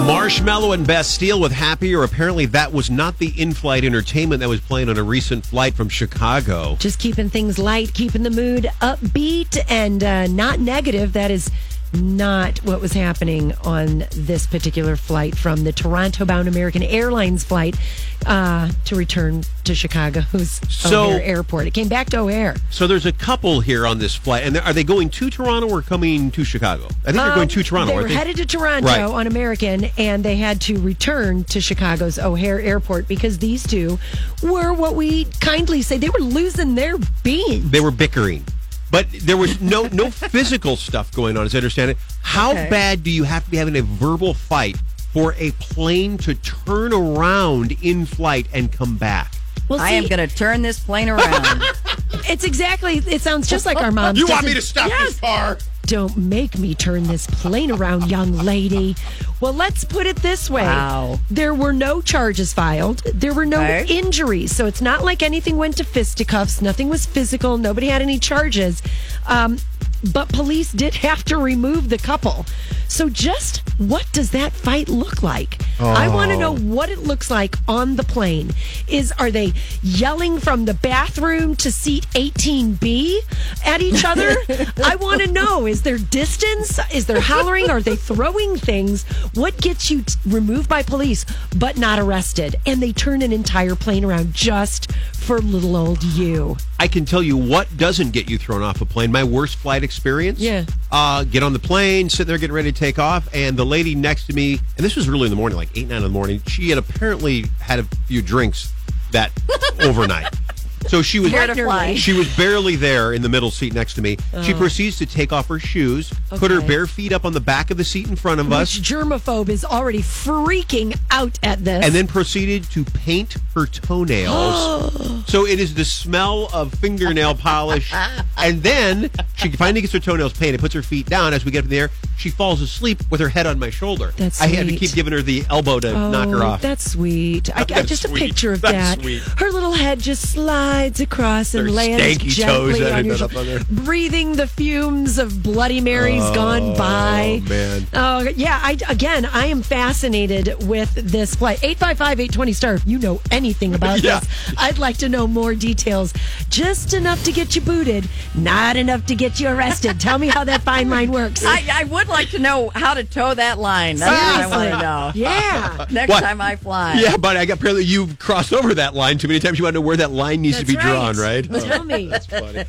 Marshmello and Bastille with Happier. Apparently, that was not the in flight entertainment that was playing on a recent flight from Chicago. Just keeping things light, keeping the mood upbeat and uh, not negative. That is not what was happening on this particular flight from the Toronto bound American Airlines flight uh, to return to Chicago's So- O'Hare Airport. It came back to O'Hare. So there's a couple here on this flight. And are they going to Toronto or coming to Chicago? I think they're going to Toronto, Um, They were they? headed to Toronto Right. on American, and they had to return to Chicago's O'Hare Airport because these two were what we kindly say they were losing their beans. they were bickering. But there was no no physical stuff going on, as I understand it. How Okay. bad do you have to be having a verbal fight for a plane to turn around in flight and come back? Well, I am going to turn this plane around. It's exactly. It sounds just like our mom. You want me to stop Yes. this car? Don't make me turn this plane around, young lady. Well, let's put it this way. Wow. There were no charges filed. There were no Okay. injuries. So it's not like anything went to fisticuffs. Nothing was physical. Nobody had any charges. Um, but police did have to remove the couple. So just what does that fight look like? I want to know what it looks like on the plane. Is are they yelling from the bathroom to seat 18B at each other? I want to know is there distance? Is there hollering? Are they throwing things? What gets you t- removed by police but not arrested? And they turn an entire plane around just for little old you. I can tell you what doesn't get you thrown off a plane. My worst flight experience. Yeah. Uh, get on the plane, sit there get ready to take off, and the lady next to me, and this was early in the morning, like eight, nine in the morning. She had apparently had a few drinks that overnight. So she was Here she was barely there in the middle seat next to me. She oh. proceeds to take off her shoes, put her Okay. bare feet up on the back of the seat in front of us, Which germaphobe is already freaking out at this. and then proceeded to paint her toenails. so it is the smell of fingernail polish. And then she finally gets her toenails painted, puts her feet down. As we get up in the air, she falls asleep with her head on my shoulder. That's sweet. I had to keep giving her the elbow to oh, knock her Oh, off. That's sweet. I, I That's just a picture of That's that. sweet. Her little head just slides across and Their lands gently toes on your shoulder, on breathing the fumes of Bloody Marys oh, gone by. Oh man. Oh yeah. I again, I am fascinated with this flight. 855-820 star. If you know anything about Yeah. this, I'd like to know more details. Just enough to get you booted, not enough to get you arrested. Tell me how that fine line works. I, I would like to know how to toe that line. That's what I want to know. yeah. Next What? time I fly. Yeah, but I got apparently you've crossed over that line too many times. You want to know where that line needs to That's be drawn, right? Tell me. That's funny.